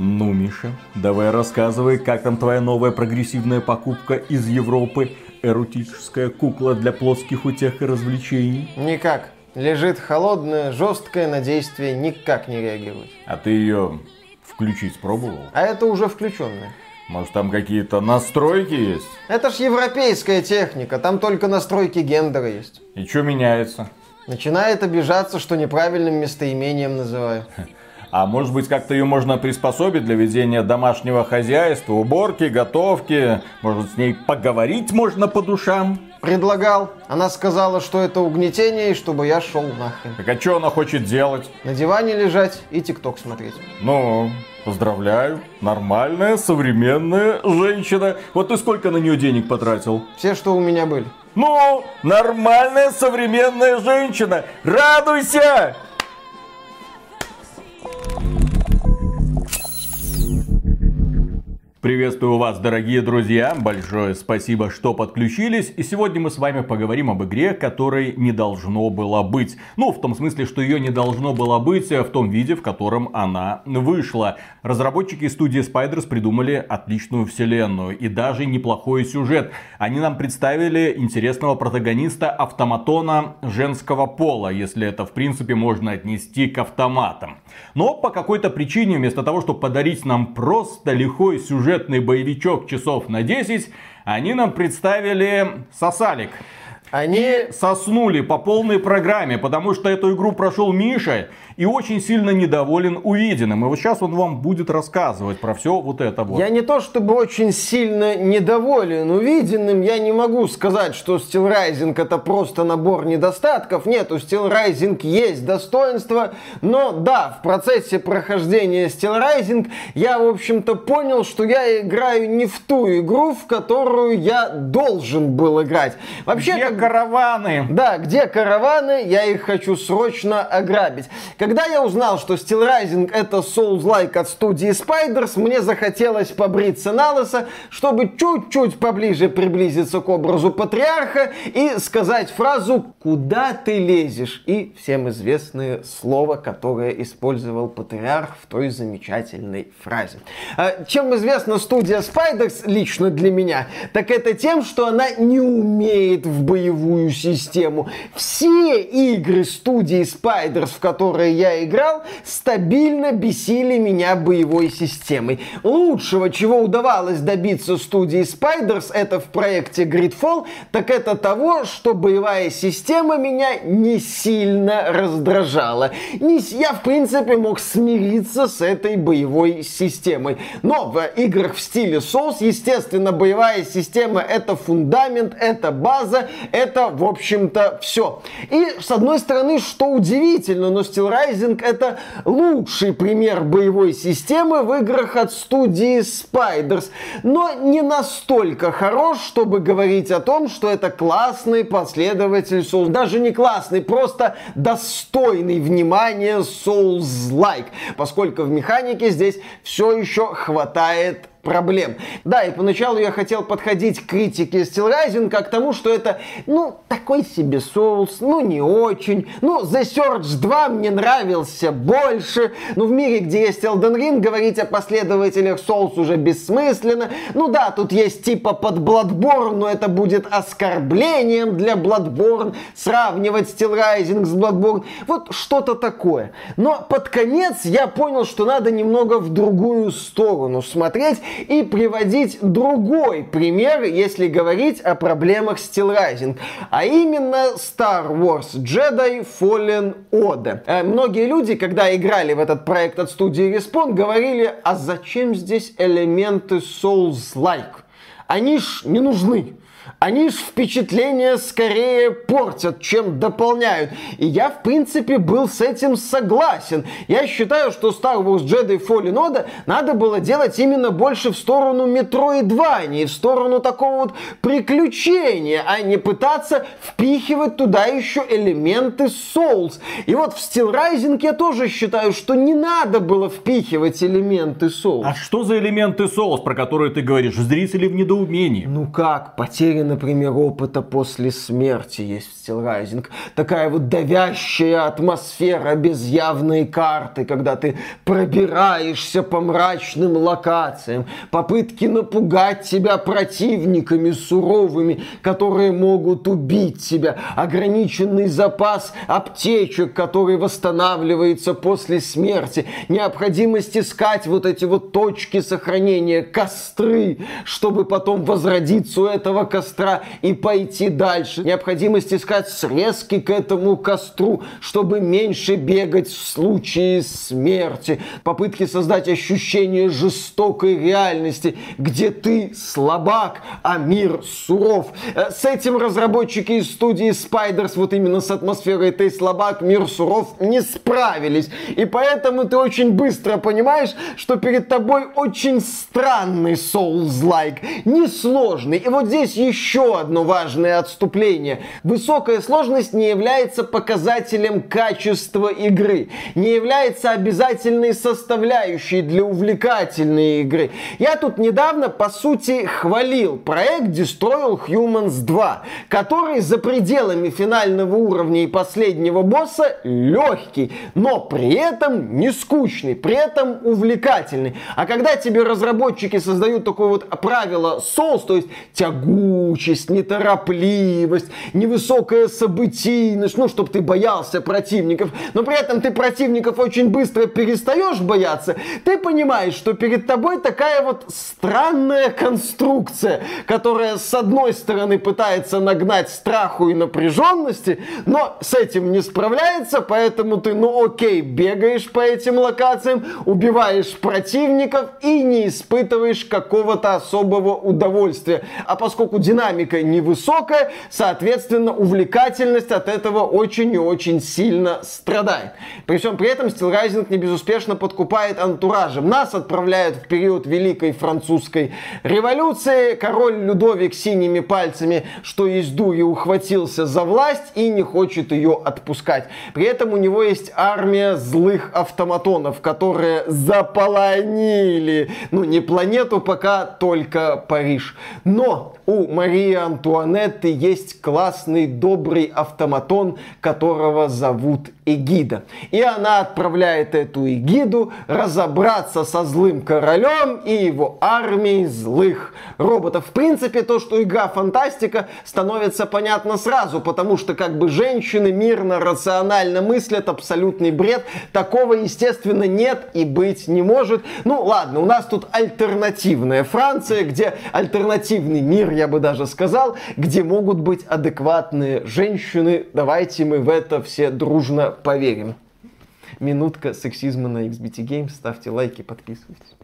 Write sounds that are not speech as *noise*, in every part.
Ну, Миша, давай рассказывай, как там твоя новая прогрессивная покупка из Европы? Эротическая кукла для плоских утех и развлечений? Никак. Лежит холодная, жесткая, на действие никак не реагирует. А ты ее включить пробовал? А это уже включенная. Может там какие-то настройки есть? Это ж европейская техника, там только настройки гендера есть. И что меняется? Начинает обижаться, что неправильным местоимением называю. *laughs* А может быть, как-то ее можно приспособить для ведения домашнего хозяйства, уборки, готовки? Может, с ней поговорить можно по душам? Предлагал. Она сказала, что это угнетение и чтобы я шел нахрен. Так а что она хочет делать? На диване лежать и тикток смотреть. Ну, поздравляю. Нормальная, современная женщина. Вот ты сколько на нее денег потратил? Все, что у меня были. Ну, нормальная, современная женщина. Радуйся! Приветствую вас, дорогие друзья. Большое спасибо, что подключились. И сегодня мы с вами поговорим об игре, которой не должно было быть. Ну, в том смысле, что ее не должно было быть в том виде, в котором она вышла. Разработчики студии Spiders придумали отличную вселенную и даже неплохой сюжет. Они нам представили интересного протагониста автоматона женского пола, если это в принципе можно отнести к автоматам. Но по какой-то причине, вместо того, чтобы подарить нам просто лихой сюжетный боевичок часов на 10, они нам представили сосалик. Они соснули по полной программе, потому что эту игру прошел Миша, и очень сильно недоволен увиденным. И вот сейчас он вам будет рассказывать про все вот это вот. Я не то чтобы очень сильно недоволен увиденным, я не могу сказать, что Steel Rising это просто набор недостатков. Нет, у Steel Rising есть достоинства, но да, в процессе прохождения Steel Rising я, в общем-то, понял, что я играю не в ту игру, в которую я должен был играть. Вообще, где как... караваны? Да, где караваны, я их хочу срочно ограбить. Когда я узнал, что Steel Rising это Souls-like от студии Spiders, мне захотелось побриться на лысо, чтобы чуть-чуть поближе приблизиться к образу патриарха и сказать фразу «Куда ты лезешь?» и всем известное слово, которое использовал патриарх в той замечательной фразе. А, чем известна студия Spiders лично для меня, так это тем, что она не умеет в боевую систему. Все игры студии Spiders, в которые я играл, стабильно бесили меня боевой системой. Лучшего, чего удавалось добиться студии Spiders, это в проекте Gridfall, так это того, что боевая система меня не сильно раздражала. Не, я, в принципе, мог смириться с этой боевой системой. Но в играх в стиле Souls, естественно, боевая система это фундамент, это база, это, в общем-то, все. И, с одной стороны, что удивительно, но Steel Rising это лучший пример боевой системы в играх от студии Spiders, но не настолько хорош, чтобы говорить о том, что это классный последователь Souls. Даже не классный, просто достойный внимания Souls-like, поскольку в механике здесь все еще хватает проблем. Да, и поначалу я хотел подходить к критике Steel Rising как к тому, что это, ну, такой себе Souls, ну, не очень. Ну, The Surge 2 мне нравился больше. Ну, в мире, где есть Elden Ring, говорить о последователях Souls уже бессмысленно. Ну да, тут есть типа под Bloodborne, но это будет оскорблением для Bloodborne, сравнивать Steel Rising с Bloodborne. Вот что-то такое. Но под конец я понял, что надо немного в другую сторону смотреть и приводить другой пример, если говорить о проблемах Steel Rising, а именно Star Wars Jedi Fallen Order. Э, многие люди, когда играли в этот проект от студии Respawn, говорили, а зачем здесь элементы Souls-like? Они ж не нужны они ж впечатление скорее портят, чем дополняют. И я, в принципе, был с этим согласен. Я считаю, что Star Wars Jedi Fallen Order надо было делать именно больше в сторону Metroidvania, в сторону такого вот приключения, а не пытаться впихивать туда еще элементы Souls. И вот в Steel Rising я тоже считаю, что не надо было впихивать элементы Souls. А что за элементы Souls, про которые ты говоришь? Зрители в недоумении. Ну как, потеря атмосфере, например, опыта после смерти есть в Steel Rising. Такая вот давящая атмосфера без явной карты, когда ты пробираешься по мрачным локациям, попытки напугать тебя противниками суровыми, которые могут убить тебя, ограниченный запас аптечек, который восстанавливается после смерти, необходимость искать вот эти вот точки сохранения, костры, чтобы потом возродиться у этого костра и пойти дальше. Необходимость искать срезки к этому костру, чтобы меньше бегать в случае смерти. Попытки создать ощущение жестокой реальности, где ты слабак, а мир суров. Э, с этим разработчики из студии Spiders, вот именно с атмосферой ты слабак, мир суров, не справились. И поэтому ты очень быстро понимаешь, что перед тобой очень странный Souls-like, несложный. И вот здесь еще одно важное отступление. Высокая сложность не является показателем качества игры, не является обязательной составляющей для увлекательной игры. Я тут недавно, по сути, хвалил проект Destroy Humans 2, который за пределами финального уровня и последнего босса легкий, но при этом не скучный, при этом увлекательный. А когда тебе разработчики создают такое вот правило Souls, то есть тягучесть, неторопливость, невысокая событийность, ну, чтобы ты боялся противников, но при этом ты противников очень быстро перестаешь бояться, ты понимаешь, что перед тобой такая вот странная конструкция, которая с одной стороны пытается нагнать страху и напряженности, но с этим не справляется, поэтому ты, ну окей, бегаешь по этим локациям, убиваешь противников и не испытываешь какого-то особого удовольствия. А поскольку динамика невысокая, соответственно, увлекательность от этого очень и очень сильно страдает. При всем при этом Steel Rising не безуспешно подкупает антуражем. Нас отправляют в период Великой Французской революции. Король Людовик синими пальцами, что есть дури, ухватился за власть и не хочет ее отпускать. При этом у него есть армия злых автоматонов, которые заполонили, ну не планету пока, только Париж. Но у Марии Антуанетты есть классный, добрый автоматон, которого зовут Эгида. И она отправляет эту Эгиду разобраться со злым королем и его армией злых роботов. В принципе, то, что игра фантастика, становится понятно сразу, потому что как бы женщины мирно, рационально мыслят, абсолютный бред. Такого, естественно, нет и быть не может. Ну ладно, у нас тут альтернативная Франция, где альтернативный мир, я бы даже сказал, где могут быть адекватные женщины. Давайте мы в это все дружно поверим. Минутка сексизма на XBT Games. Ставьте лайки, подписывайтесь.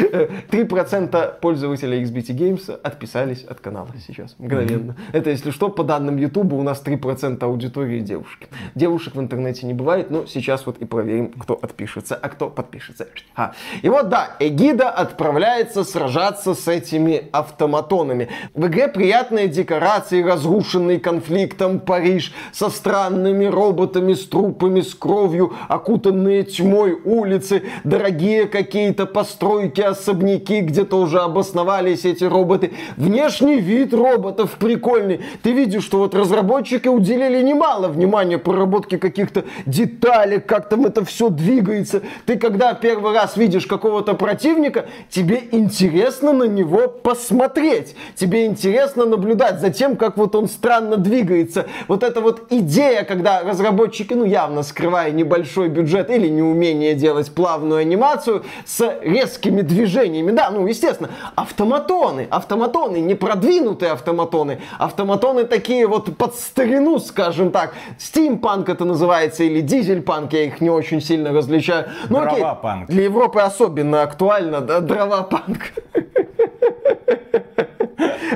3% пользователей XBT Games отписались от канала сейчас, мгновенно. Это, если что, по данным YouTube у нас 3% аудитории девушки. Девушек в интернете не бывает, но сейчас вот и проверим, кто отпишется, а кто подпишется. А. И вот да, Эгида отправляется сражаться с этими автоматонами. В игре приятные декорации, разрушенный конфликтом Париж со странными роботами, с трупами, с кровью, окутанные тьмой улицы, дорогие какие-то постройки, особняки, где-то уже обосновались эти роботы. Внешний вид роботов прикольный. Ты видишь, что вот разработчики уделили немало внимания проработке каких-то деталей, как там это все двигается. Ты когда первый раз видишь какого-то противника, тебе интересно на него посмотреть. Тебе интересно наблюдать за тем, как вот он странно двигается. Вот эта вот идея, когда разработчики, ну явно скрывая небольшой бюджет или неумение делать плавную анимацию с резкими движениями, движениями. Да, ну, естественно, автоматоны, автоматоны, не продвинутые автоматоны, автоматоны такие вот под старину, скажем так. Стимпанк это называется, или дизельпанк, я их не очень сильно различаю. Ну, Дровопанк. Для Европы особенно актуально, да, дровопанк. *laughs*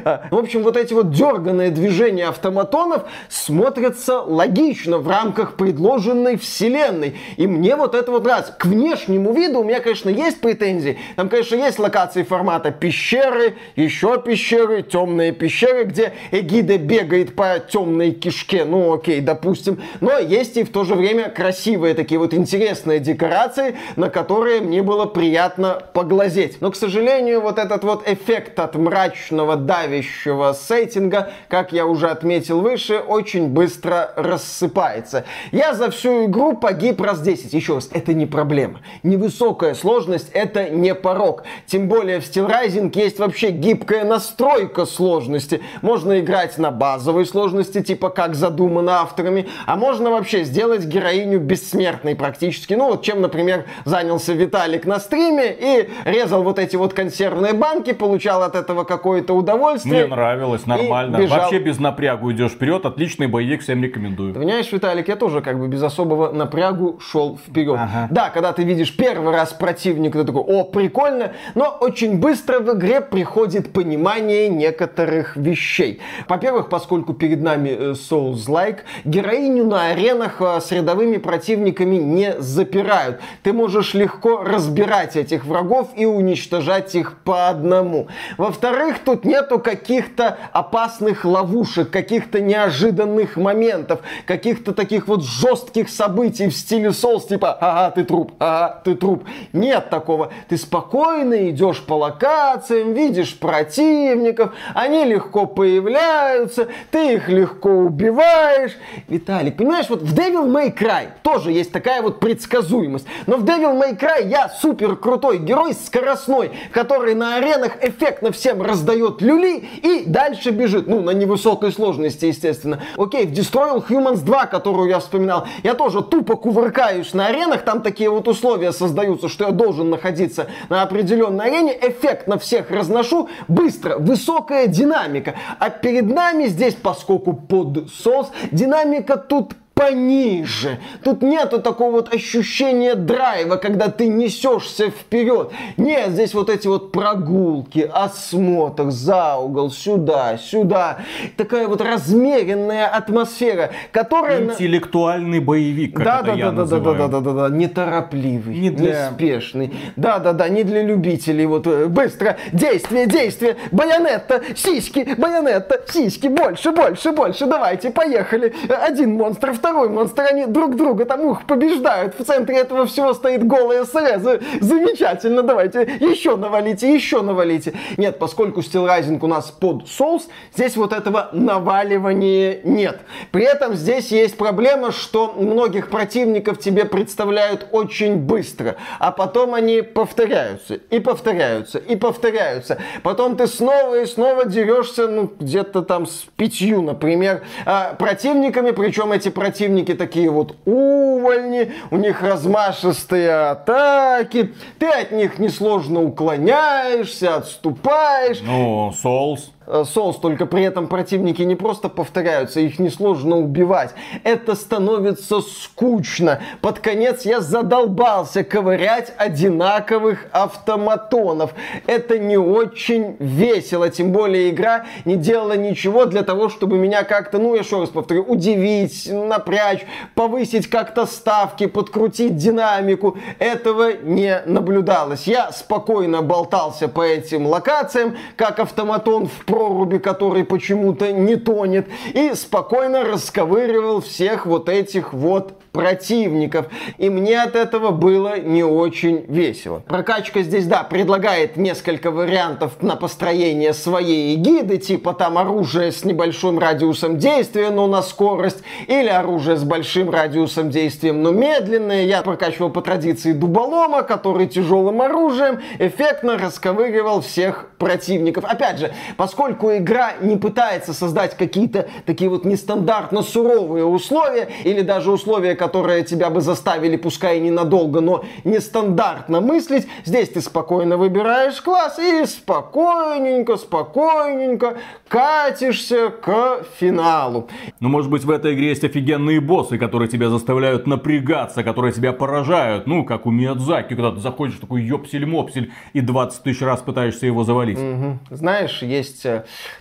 А, в общем, вот эти вот дерганные движения автоматонов смотрятся логично в рамках предложенной вселенной. И мне вот это вот нравится. К внешнему виду у меня, конечно, есть претензии. Там, конечно, есть локации формата пещеры, еще пещеры, темные пещеры, где эгида бегает по темной кишке. Ну, окей, допустим. Но есть и в то же время красивые такие вот интересные декорации, на которые мне было приятно поглазеть. Но, к сожалению, вот этот вот эффект от мрачного, давящего сеттинга, как я уже отметил выше, очень быстро рассыпается. Я за всю игру погиб раз 10. Еще раз, это не проблема. Невысокая сложность это не порог. Тем более в Steel Rising есть вообще гибкая настройка сложности. Можно играть на базовой сложности, типа как задумано авторами, а можно вообще сделать героиню бессмертной практически. Ну вот чем, например, занялся Виталик на стриме и резал вот эти вот консервные банки, получал от этого какое-то удовольствие. Мне нравилось, нормально. Вообще без напрягу идешь вперед, отличный боевик, всем рекомендую. Ты понимаешь, Виталик, я тоже как бы без особого напрягу шел вперед. Ага. Да, когда ты видишь первый раз противника, ты такой, о, прикольно, но очень быстро в игре приходит понимание некоторых вещей. Во-первых, поскольку перед нами э, Souls-like, героиню на аренах э, с рядовыми противниками не запирают. Ты можешь легко разбирать этих врагов и уничтожать их по одному. Во-вторых, тут нету каких-то опасных ловушек, каких-то неожиданных моментов, каких-то таких вот жестких событий в стиле Souls, типа, ага, ты труп, ага, ты труп. Нет такого. Ты спокойно идешь по локациям, видишь противников, они легко появляются, ты их легко убиваешь. Виталик, понимаешь, вот в Devil May Cry тоже есть такая вот предсказуемость. Но в Devil May Cry я супер крутой герой скоростной, который на аренах эффектно всем раздает люли и дальше бежит. Ну, на невысокой сложности, естественно. Окей, в Destroy All Humans 2, которую я вспоминал, я тоже тупо кувыркаюсь на аренах, там такие вот условия создаются, что я должен находиться на определенной арене, эффектно всех разношу, быстро, высокая динамика. А перед нами здесь, поскольку под сос, динамика тут пониже. Тут нету такого вот ощущения драйва, когда ты несешься вперед. Нет, здесь вот эти вот прогулки, осмотр, за угол, сюда, сюда. Такая вот размеренная атмосфера, которая... Интеллектуальный боевик, как да, это да, я да, да, да, да, да, да, да, неторопливый, не для... неспешный. Да, да, да, не для любителей. Вот быстро, действие, действие, байонетта, сиськи, байонетта, сиськи, больше, больше, больше, давайте, поехали. Один монстр, второй второй монстр, они друг друга там ух побеждают. В центре этого всего стоит голая СР. Замечательно, давайте еще навалите, еще навалите. Нет, поскольку Steel Rising у нас под Souls, здесь вот этого наваливания нет. При этом здесь есть проблема, что многих противников тебе представляют очень быстро, а потом они повторяются, и повторяются, и повторяются. Потом ты снова и снова дерешься, ну, где-то там с пятью, например, а, противниками, причем эти противники противники такие вот увольни, у них размашистые атаки, ты от них несложно уклоняешься, отступаешь. Ну, Souls. Соус, только при этом противники не просто повторяются, их несложно убивать. Это становится скучно. Под конец я задолбался ковырять одинаковых автоматонов. Это не очень весело, тем более игра не делала ничего для того, чтобы меня как-то, ну, еще раз повторю, удивить, напрячь, повысить как-то ставки, подкрутить динамику. Этого не наблюдалось. Я спокойно болтался по этим локациям, как автоматон в проруби, который почему-то не тонет, и спокойно расковыривал всех вот этих вот противников. И мне от этого было не очень весело. Прокачка здесь, да, предлагает несколько вариантов на построение своей гиды, типа там оружие с небольшим радиусом действия, но на скорость, или оружие с большим радиусом действия, но медленное. Я прокачивал по традиции дуболома, который тяжелым оружием эффектно расковыривал всех противников. Опять же, поскольку игра не пытается создать какие-то такие вот нестандартно суровые условия, или даже условия, которые тебя бы заставили, пускай и ненадолго, но нестандартно мыслить, здесь ты спокойно выбираешь класс и спокойненько, спокойненько катишься к финалу. Ну, может быть, в этой игре есть офигенные боссы, которые тебя заставляют напрягаться, которые тебя поражают. Ну, как у Миядзаки, когда ты заходишь такой ёпсель-мопсель и 20 тысяч раз пытаешься его завалить. Угу. Знаешь, есть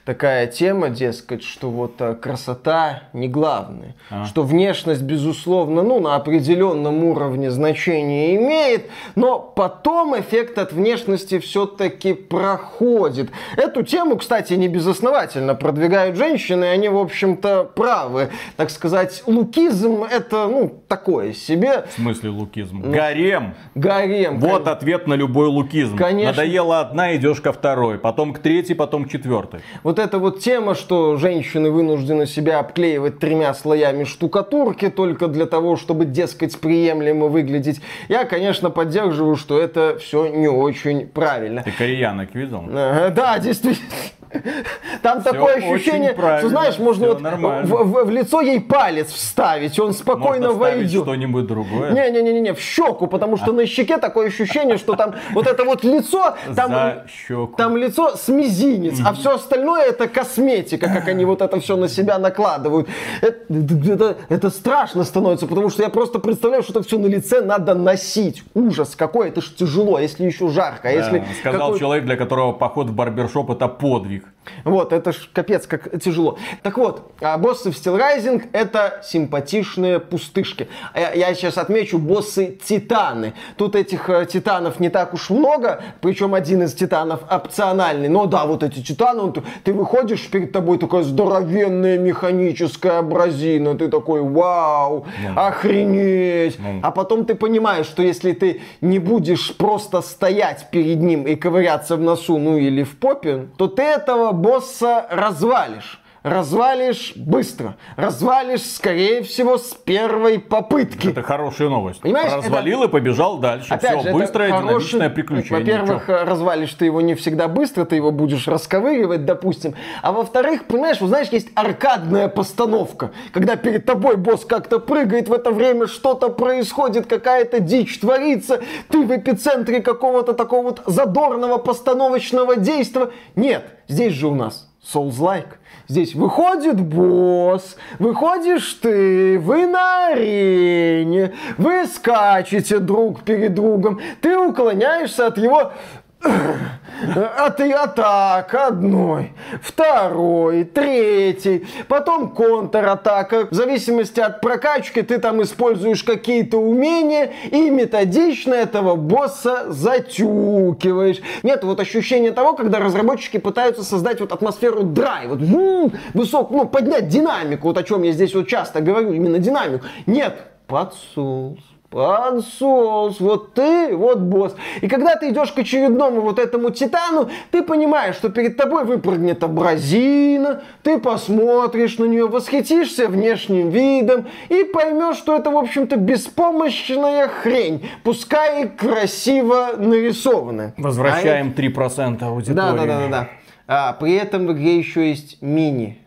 такая тема, дескать, что вот э, красота не главное. А. Что внешность, безусловно, ну, на определенном уровне значения имеет, но потом эффект от внешности все-таки проходит. Эту тему, кстати, не безосновательно продвигают женщины, и они, в общем-то, правы. Так сказать, лукизм это, ну, такое себе. В смысле лукизм? Ну, гарем. Гарем. Вот кон... ответ на любой лукизм. Конечно. Надоела одна, идешь ко второй, потом к третьей, потом к четвертой. Вот эта вот тема, что женщины вынуждены себя обклеивать тремя слоями штукатурки только для того, чтобы, дескать, приемлемо выглядеть. Я, конечно, поддерживаю, что это все не очень правильно. Ты кореянок видел? Да, действительно. Там все такое ощущение, что знаешь, можно вот в, в, в лицо ей палец вставить, он спокойно можно войдет. что-нибудь другое. Не-не-не, в щеку, потому что на щеке такое ощущение, что там вот это вот лицо, там, там лицо с мизинец, а все остальное это косметика, как они вот это все на себя накладывают. Это, это, это страшно становится, потому что я просто представляю, что это все на лице надо носить. Ужас какой, это ж тяжело, если еще жарко. А да, если сказал какой... человек, для которого поход в барбершоп это подвиг подвиг. Вот, это ж капец, как тяжело. Так вот, а боссы в Steel Rising это симпатичные пустышки. Я, я сейчас отмечу боссы Титаны. Тут этих э, Титанов не так уж много, причем один из Титанов опциональный. Но да, вот эти Титаны, он, ты выходишь, перед тобой такая здоровенная механическая абразина, ты такой, вау, охренеть. А потом ты понимаешь, что если ты не будешь просто стоять перед ним и ковыряться в носу, ну или в попе, то ты этого босса развалишь развалишь быстро. Развалишь, скорее всего, с первой попытки. Это хорошая новость. Понимаешь, Развалил это... и побежал дальше. Опять Все, же, быстрое, хороший... динамичное приключение. Во-первых, Ничего. развалишь ты его не всегда быстро, ты его будешь расковыривать, допустим. А во-вторых, понимаешь, вот знаешь, есть аркадная постановка, когда перед тобой босс как-то прыгает, в это время что-то происходит, какая-то дичь творится, ты в эпицентре какого-то такого вот задорного постановочного действия. Нет, здесь же у нас Souls-like. Здесь выходит босс, выходишь ты, вы на арене, вы скачете друг перед другом, ты уклоняешься от его а ты атака одной, второй, третий, потом контратака. В зависимости от прокачки ты там используешь какие-то умения и методично этого босса затюкиваешь. Нет вот ощущения того, когда разработчики пытаются создать вот атмосферу драйв, вот м-м, высок, ну поднять динамику, вот о чем я здесь вот часто говорю, именно динамику. Нет, подсус Подсолс, вот ты, вот босс. И когда ты идешь к очередному вот этому титану, ты понимаешь, что перед тобой выпрыгнет абразина, ты посмотришь на нее, восхитишься внешним видом и поймешь, что это, в общем-то, беспомощная хрень, пускай и красиво нарисованная. Возвращаем а 3% аудитории. Да, да, да, да. да. А, при этом в игре еще есть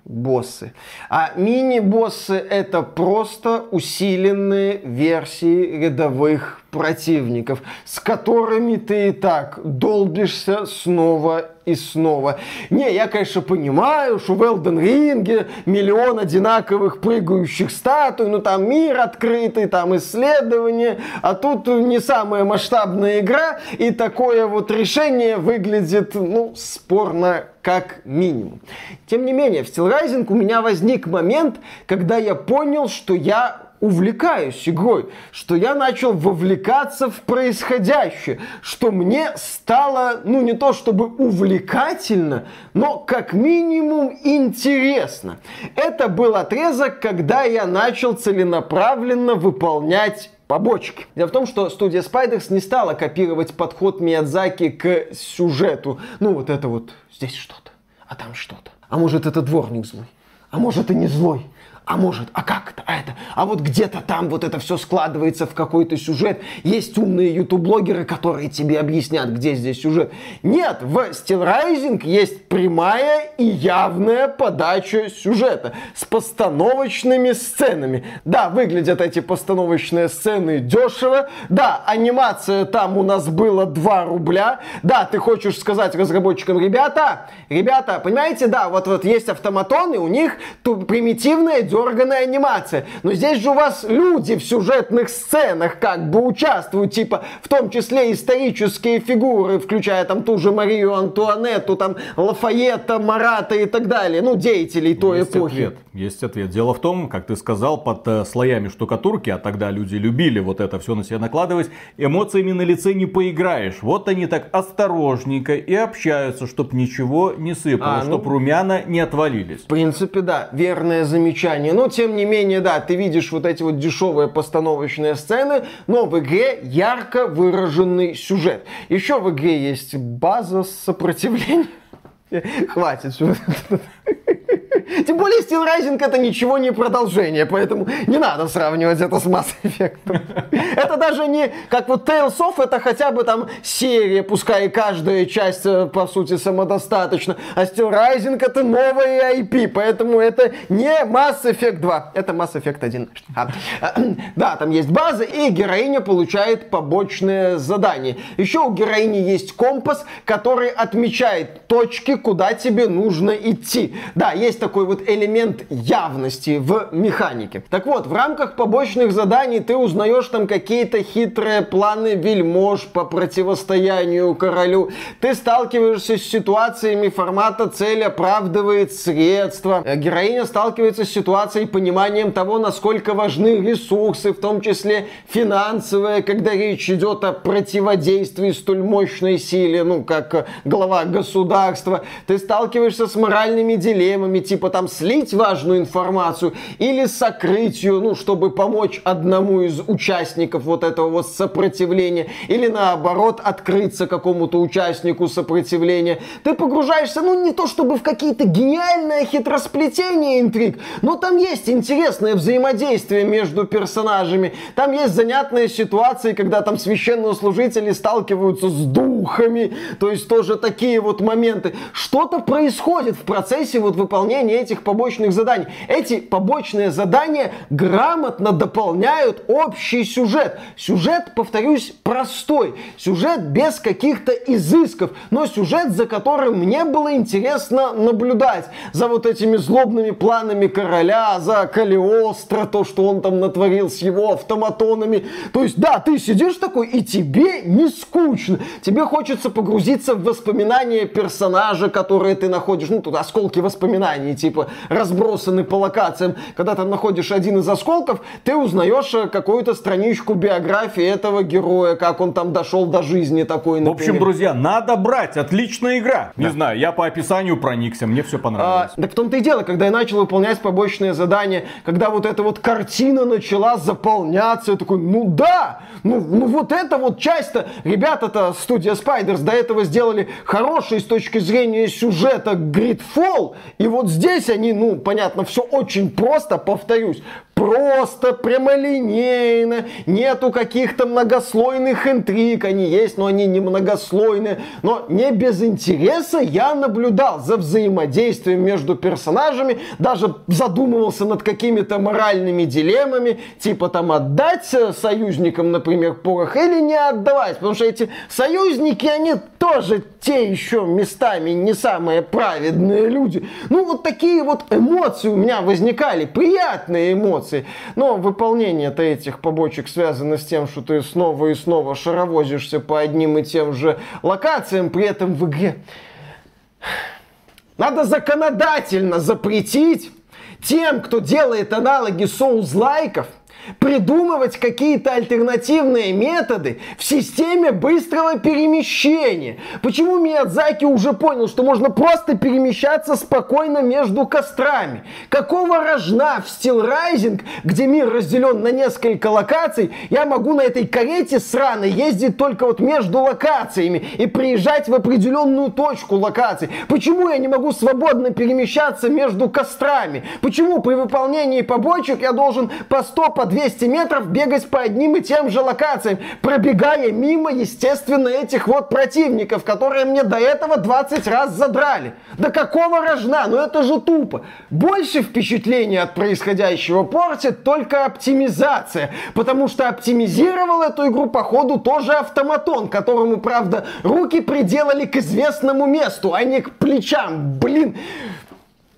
мини-боссы. А мини-боссы это просто усиленные версии рядовых противников, с которыми ты и так долбишься снова и снова. Не, я, конечно, понимаю, что в Элден Ринге миллион одинаковых прыгающих статуй, ну там мир открытый, там исследования, а тут не самая масштабная игра, и такое вот решение выглядит, ну, спорно как минимум. Тем не менее, в Steel Rising у меня возник момент, когда я понял, что я увлекаюсь игрой, что я начал вовлекаться в происходящее, что мне стало, ну не то чтобы увлекательно, но как минимум интересно. Это был отрезок, когда я начал целенаправленно выполнять побочки. Дело в том, что студия Spiders не стала копировать подход Миядзаки к сюжету. Ну вот это вот здесь что-то, а там что-то. А может это дворник злой? А может и не злой? А может, а как это, а это, а вот где-то там вот это все складывается в какой-то сюжет. Есть умные ютуб-блогеры, которые тебе объяснят, где здесь сюжет. Нет, в Steel Rising есть прямая и явная подача сюжета с постановочными сценами. Да, выглядят эти постановочные сцены дешево. Да, анимация там у нас было 2 рубля. Да, ты хочешь сказать разработчикам, ребята, ребята, понимаете, да, вот, вот есть автоматоны, у них примитивная дешево дерганая анимация. Но здесь же у вас люди в сюжетных сценах как бы участвуют, типа, в том числе исторические фигуры, включая там ту же Марию Антуанетту, там Лафайета, Марата и так далее, ну, деятелей той Есть эпохи. ответ. Есть ответ. Дело в том, как ты сказал, под э, слоями штукатурки, а тогда люди любили вот это все на себя накладывать, эмоциями на лице не поиграешь. Вот они так осторожненько и общаются, чтобы ничего не сыпало, А, ну. чтобы румяна не отвалились. В принципе, да, верное замечание. Но, тем не менее, да, ты видишь вот эти вот дешевые постановочные сцены, но в игре ярко выраженный сюжет. Еще в игре есть база сопротивления. *laughs* Хватит. *laughs* Тем более Steel Rising это ничего не продолжение, поэтому не надо сравнивать это с Mass Effect. *laughs* Это даже не как вот Tales of, это хотя бы там серия, пускай каждая часть э, по сути самодостаточна, а Steel Rising это новая IP, поэтому это не Mass Effect 2, это Mass Effect 1. А, *clears throat* Да, там есть база, и героиня получает побочные задания. Еще у героини есть компас, который отмечает точки, куда тебе нужно идти. Да, есть такой вот элемент явности в механике. Так вот, в рамках побочных заданий ты узнаешь там какие-то хитрые планы вельмож по противостоянию королю. Ты сталкиваешься с ситуациями формата цель оправдывает средства. Э, Героиня сталкивается с ситуацией пониманием того, насколько важны ресурсы, в том числе финансовые, когда речь идет о противодействии столь мощной силе, ну, как глава государства. Ты сталкиваешься с моральными дилеммами, типа там слить важную информацию или сокрыть ее, ну, чтобы помочь одному из участников вот этого вот сопротивления, или наоборот открыться какому-то участнику сопротивления. Ты погружаешься, ну, не то чтобы в какие-то гениальные хитросплетения интриг, но там есть интересное взаимодействие между персонажами. Там есть занятные ситуации, когда там священнослужители сталкиваются с духами, то есть тоже такие вот моменты. Что-то происходит в процессе вот выполнения этих побочных заданий. Эти побочные задания грамотно дополняют общий сюжет. Сюжет, повторюсь, простой. Сюжет без каких-то изысков, но сюжет, за которым мне было интересно наблюдать. За вот этими злобными планами короля, за Калиостро, то, что он там натворил с его автоматонами. То есть, да, ты сидишь такой, и тебе не скучно. Тебе хочется погрузиться в воспоминания персонажа, которые ты находишь. Ну, тут осколки воспоминаний, типа, разбросаны по локациям. Когда ты находишь один из осколков, ты узнаешь э, какую-то страничку биографии этого героя, как он там дошел до жизни такой, В например. общем, друзья, надо брать. Отличная игра. Не знаю, я по описанию проникся, мне все А, понравилось. так в том-то и дело, когда я начал выполнять побочные задания, когда вот эта вот картина начала заполняться, я такой, ну да, ну, ну вот это вот часть-то, ребята-то, студия Spiders до этого сделали хороший с точки зрения сюжета Gridfall, и вот здесь они, ну, понятно, все очень просто, повторюсь, просто, прямолинейно, нету каких-то многослойных интриг, они есть, но они не многослойные, но не без интереса я наблюдал за взаимодействием между персонажами, даже задумывался над какими-то моральными дилеммами, типа там отдать э, союзникам, например, порох или не отдавать, потому что эти союзники, они тоже те еще местами не самые праведные люди. Ну, вот такие вот эмоции у меня возникали, приятные эмоции. Но выполнение-то этих побочек связано с тем, что ты снова и снова шаровозишься по одним и тем же локациям, при этом в игре. Надо законодательно запретить тем, кто делает аналоги соус-лайков, придумывать какие-то альтернативные методы в системе быстрого перемещения. Почему Миядзаки уже понял, что можно просто перемещаться спокойно между кострами? Какого рожна в Steel Rising, где мир разделен на несколько локаций, я могу на этой карете сраной ездить только вот между локациями и приезжать в определенную точку локаций? Почему я не могу свободно перемещаться между кострами? Почему при выполнении побочек я должен по 100, по 200 метров бегать по одним и тем же локациям, пробегая мимо, естественно, этих вот противников, которые мне до этого 20 раз задрали? Да какого рожна? Ну это же тупо. Больше впечатления от происходящего портит только оптимизация, потому что оптимизировал эту игру походу тоже автоматон, которому, правда, руки приделали к известному месту, а не к плечам. Блин,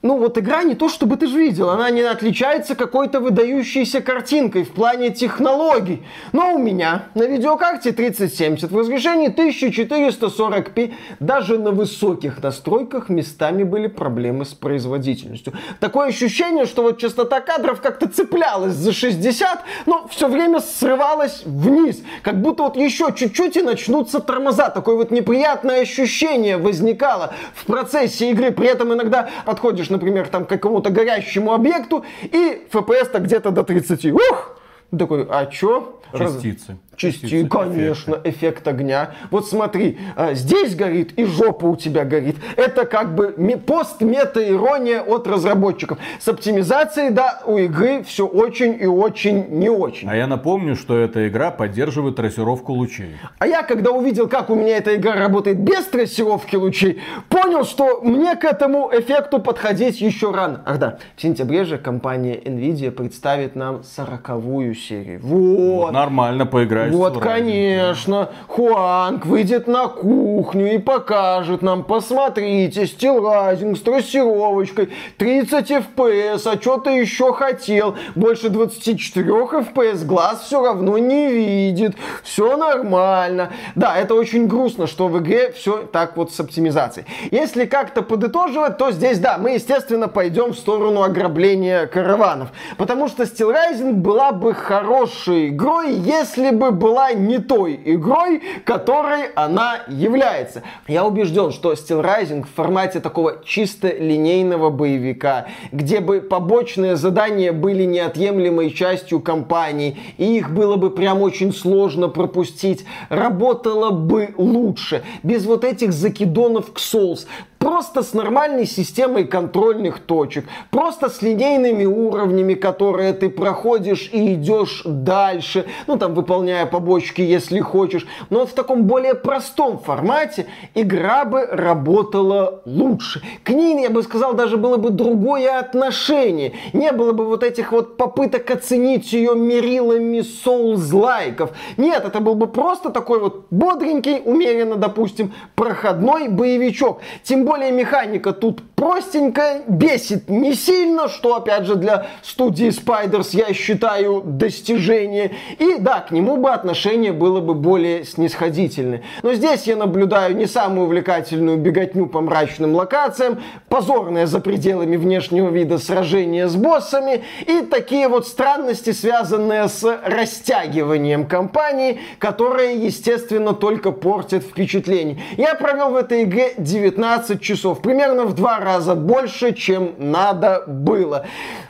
ну вот игра не то, чтобы ты же видел, она не отличается какой-то выдающейся картинкой в плане технологий. Но у меня на видеокарте 3070 в разрешении 1440p даже на высоких настройках местами были проблемы с производительностью. Такое ощущение, что вот частота кадров как-то цеплялась за 60, но все время срывалась вниз. Как будто вот еще чуть-чуть и начнутся тормоза. Такое вот неприятное ощущение возникало в процессе игры. При этом иногда подходишь например, там к какому-то горящему объекту, и FPS-то где-то до 30. Ух! Такой, а чё? Частицы. Части, конечно, эффект. эффект огня. Вот смотри, а, здесь горит и жопа у тебя горит. Это как бы пост-мета-ирония от разработчиков. С оптимизацией, да, у игры все очень и очень не очень. А я напомню, что эта игра поддерживает трассировку лучей. А я, когда увидел, как у меня эта игра работает без трассировки лучей, понял, что мне к этому эффекту подходить еще рано. Ах да, в сентябре же компания Nvidia представит нам сороковую серию. Вот. вот нормально поиграть вот, конечно. Хуанг выйдет на кухню и покажет нам, посмотрите, стилрайзинг с трассировочкой, 30 FPS, а что ты еще хотел? Больше 24 FPS глаз все равно не видит. Все нормально. Да, это очень грустно, что в игре все так вот с оптимизацией. Если как-то подытоживать, то здесь, да, мы, естественно, пойдем в сторону ограбления караванов. Потому что Steel Rising была бы хорошей игрой, если бы была не той игрой, которой она является. Я убежден, что Steel Rising в формате такого чисто линейного боевика, где бы побочные задания были неотъемлемой частью кампании, и их было бы прям очень сложно пропустить, работала бы лучше, без вот этих закидонов к Souls, просто с нормальной системой контрольных точек, просто с линейными уровнями, которые ты проходишь и идешь дальше, ну там выполняя побочки, если хочешь, но в таком более простом формате игра бы работала лучше. К ней, я бы сказал, даже было бы другое отношение. Не было бы вот этих вот попыток оценить ее мерилами соулз-лайков. Нет, это был бы просто такой вот бодренький, умеренно, допустим, проходной боевичок. Тем более более механика тут простенькая, бесит не сильно, что опять же для студии Spiders я считаю достижение. И да, к нему бы отношение было бы более снисходительное. Но здесь я наблюдаю не самую увлекательную беготню по мрачным локациям, позорное за пределами внешнего вида сражение с боссами и такие вот странности, связанные с растягиванием кампании, которые, естественно, только портят впечатление. Я провел в этой игре 19 часов, примерно в два раза больше, чем надо было.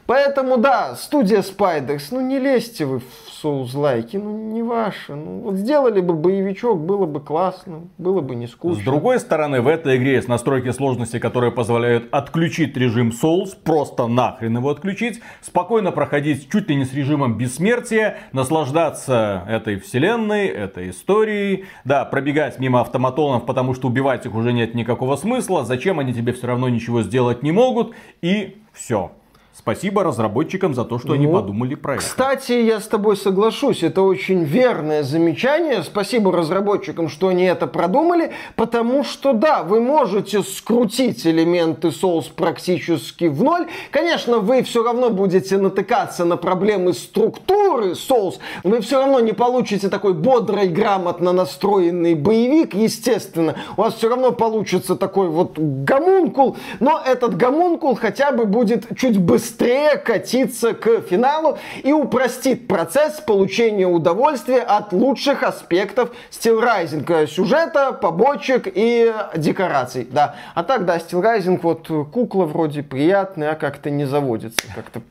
Поэтому да, студия Spiders, ну не лезьте вы в соус-лайки, ну не ваше. Ну, вот сделали бы боевичок, было бы классно, было бы не скучно. С другой стороны, в этой игре есть настройки сложности, которые позволяют отключить режим Souls, просто нахрен его отключить, спокойно проходить чуть ли не с режимом бессмертия, наслаждаться этой вселенной, этой историей, да, пробегать мимо автоматонов, потому что убивать их уже нет никакого смысла, зачем они тебе все равно ничего сделать не могут, и все. Спасибо разработчикам за то, что ну, они подумали про это. Кстати, я с тобой соглашусь, это очень верное замечание. Спасибо разработчикам, что они это продумали, потому что да, вы можете скрутить элементы Souls практически в ноль. Конечно, вы все равно будете натыкаться на проблемы структуры Souls. Вы все равно не получите такой бодрый, грамотно настроенный боевик, естественно. У вас все равно получится такой вот гомункул, но этот гомункул хотя бы будет чуть быстрее быстрее катиться к финалу и упростит процесс получения удовольствия от лучших аспектов Rising. Сюжета, побочек и декораций. Да. А так, да, Rising, вот кукла вроде приятная, а как-то не заводится. Как-то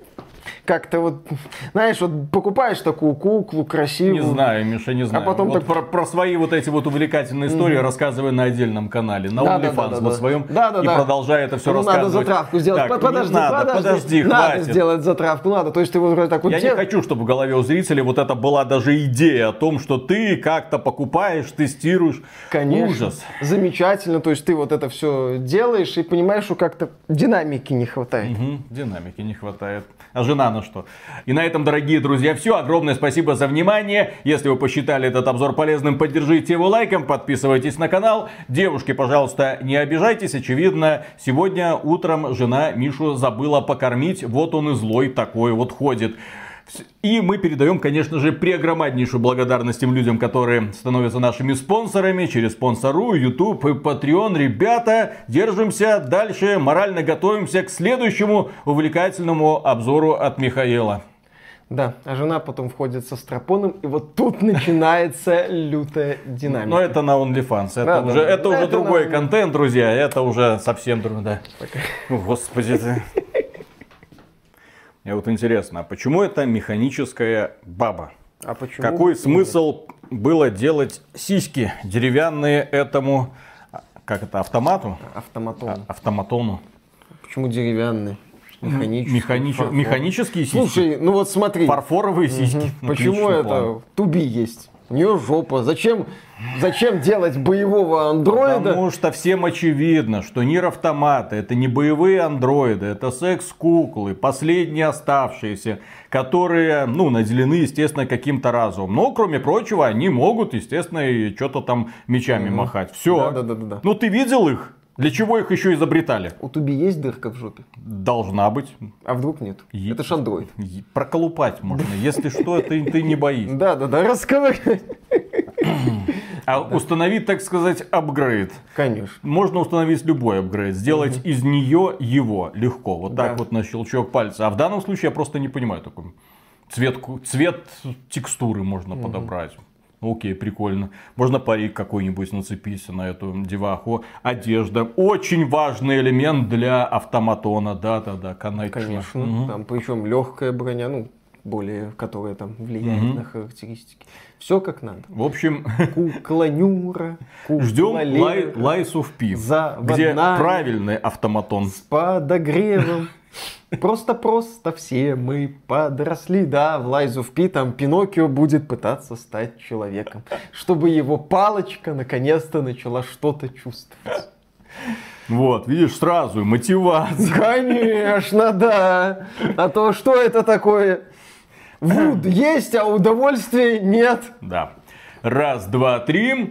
как-то вот, знаешь, вот покупаешь такую куклу красивую. Не знаю, Миша, не знаю. А потом вот так... про, про свои вот эти вот увлекательные истории mm-hmm. рассказывай на отдельном канале, на да, OnlyFans да, да, да, на своем. Да, да, и да. продолжай это все ну, рассказывать. Надо затравку сделать. Так, подожди, надо, подожди, подожди, надо хватит. сделать затравку, надо. То есть ты вот так вот Я дел... не хочу, чтобы в голове у зрителей вот это была даже идея о том, что ты как-то покупаешь, тестируешь. Конечно. Ужас. Замечательно. То есть ты вот это все делаешь и понимаешь, что как-то динамики не хватает. Угу, динамики не хватает. А жена на что. И на этом, дорогие друзья, все. Огромное спасибо за внимание. Если вы посчитали этот обзор полезным, поддержите его лайком, подписывайтесь на канал. Девушки, пожалуйста, не обижайтесь. Очевидно, сегодня утром жена Мишу забыла покормить. Вот он и злой такой вот ходит. И мы передаем, конечно же, преогромаднейшую благодарность тем людям, которые становятся нашими спонсорами через спонсору, YouTube и Patreon. Ребята, держимся дальше, морально готовимся к следующему увлекательному обзору от Михаила. Да, а жена потом входит со стропоном, и вот тут *laughs* начинается лютая динамика. Но это на OnlyFans, это Да, уже, да, это да, уже это другой на- контент, друзья, это уже совсем другое, да. Господи ты. Мне вот интересно, а почему это механическая баба? А почему? Какой смысл было делать сиськи деревянные этому, а, как это, автомату? Автоматон. Автоматону. Почему деревянный? Механический. Механич-. Механические сиськи. Слушай, ну вот смотри. Фарфоровые сиськи. Почему Отличный это план. туби есть? У нее жопа. Зачем, зачем делать боевого андроида? Потому что всем очевидно, что Нир Автомата это не боевые андроиды, это секс-куклы, последние оставшиеся, которые, ну, наделены, естественно, каким-то разумом. Но, кроме прочего, они могут, естественно, и что-то там мечами махать. Все. Да-да-да-да. Ну, ты видел их? Для чего их еще изобретали? У туби есть дырка в жопе? Должна быть. А вдруг нет? Е- Это ж андроид. Е- Проколупать можно. Если что, ты, ты не боись. Да-да-да, расковырять. А установить, так сказать, апгрейд. Конечно. Можно установить любой апгрейд, сделать из нее его легко, вот так Да. вот на щелчок пальца. А в данном случае я просто не понимаю такой цвет, цвет текстуры можно подобрать. Окей, прикольно. Можно парик какой-нибудь нацепить на эту деваху. Одежда. Очень важный элемент для автоматона. Да-да-да, конечно. Конечно. Мгм. Там причем легкая броня, ну, более, которая там влияет на характеристики. Все как надо. В общем, *laughs* Кукла Нюра, кукла ждем лай, Лайсу в пив, Заводная. где правильный автоматон. с подогревом. Просто-просто все мы подросли. Да, в Лайзу в Пи там Пиноккио будет пытаться стать человеком. Чтобы его палочка наконец-то начала что-то чувствовать. Вот, видишь, сразу мотивация. Конечно, да. А то что это такое? Вуд есть, а удовольствия нет. Да. Раз, два, три.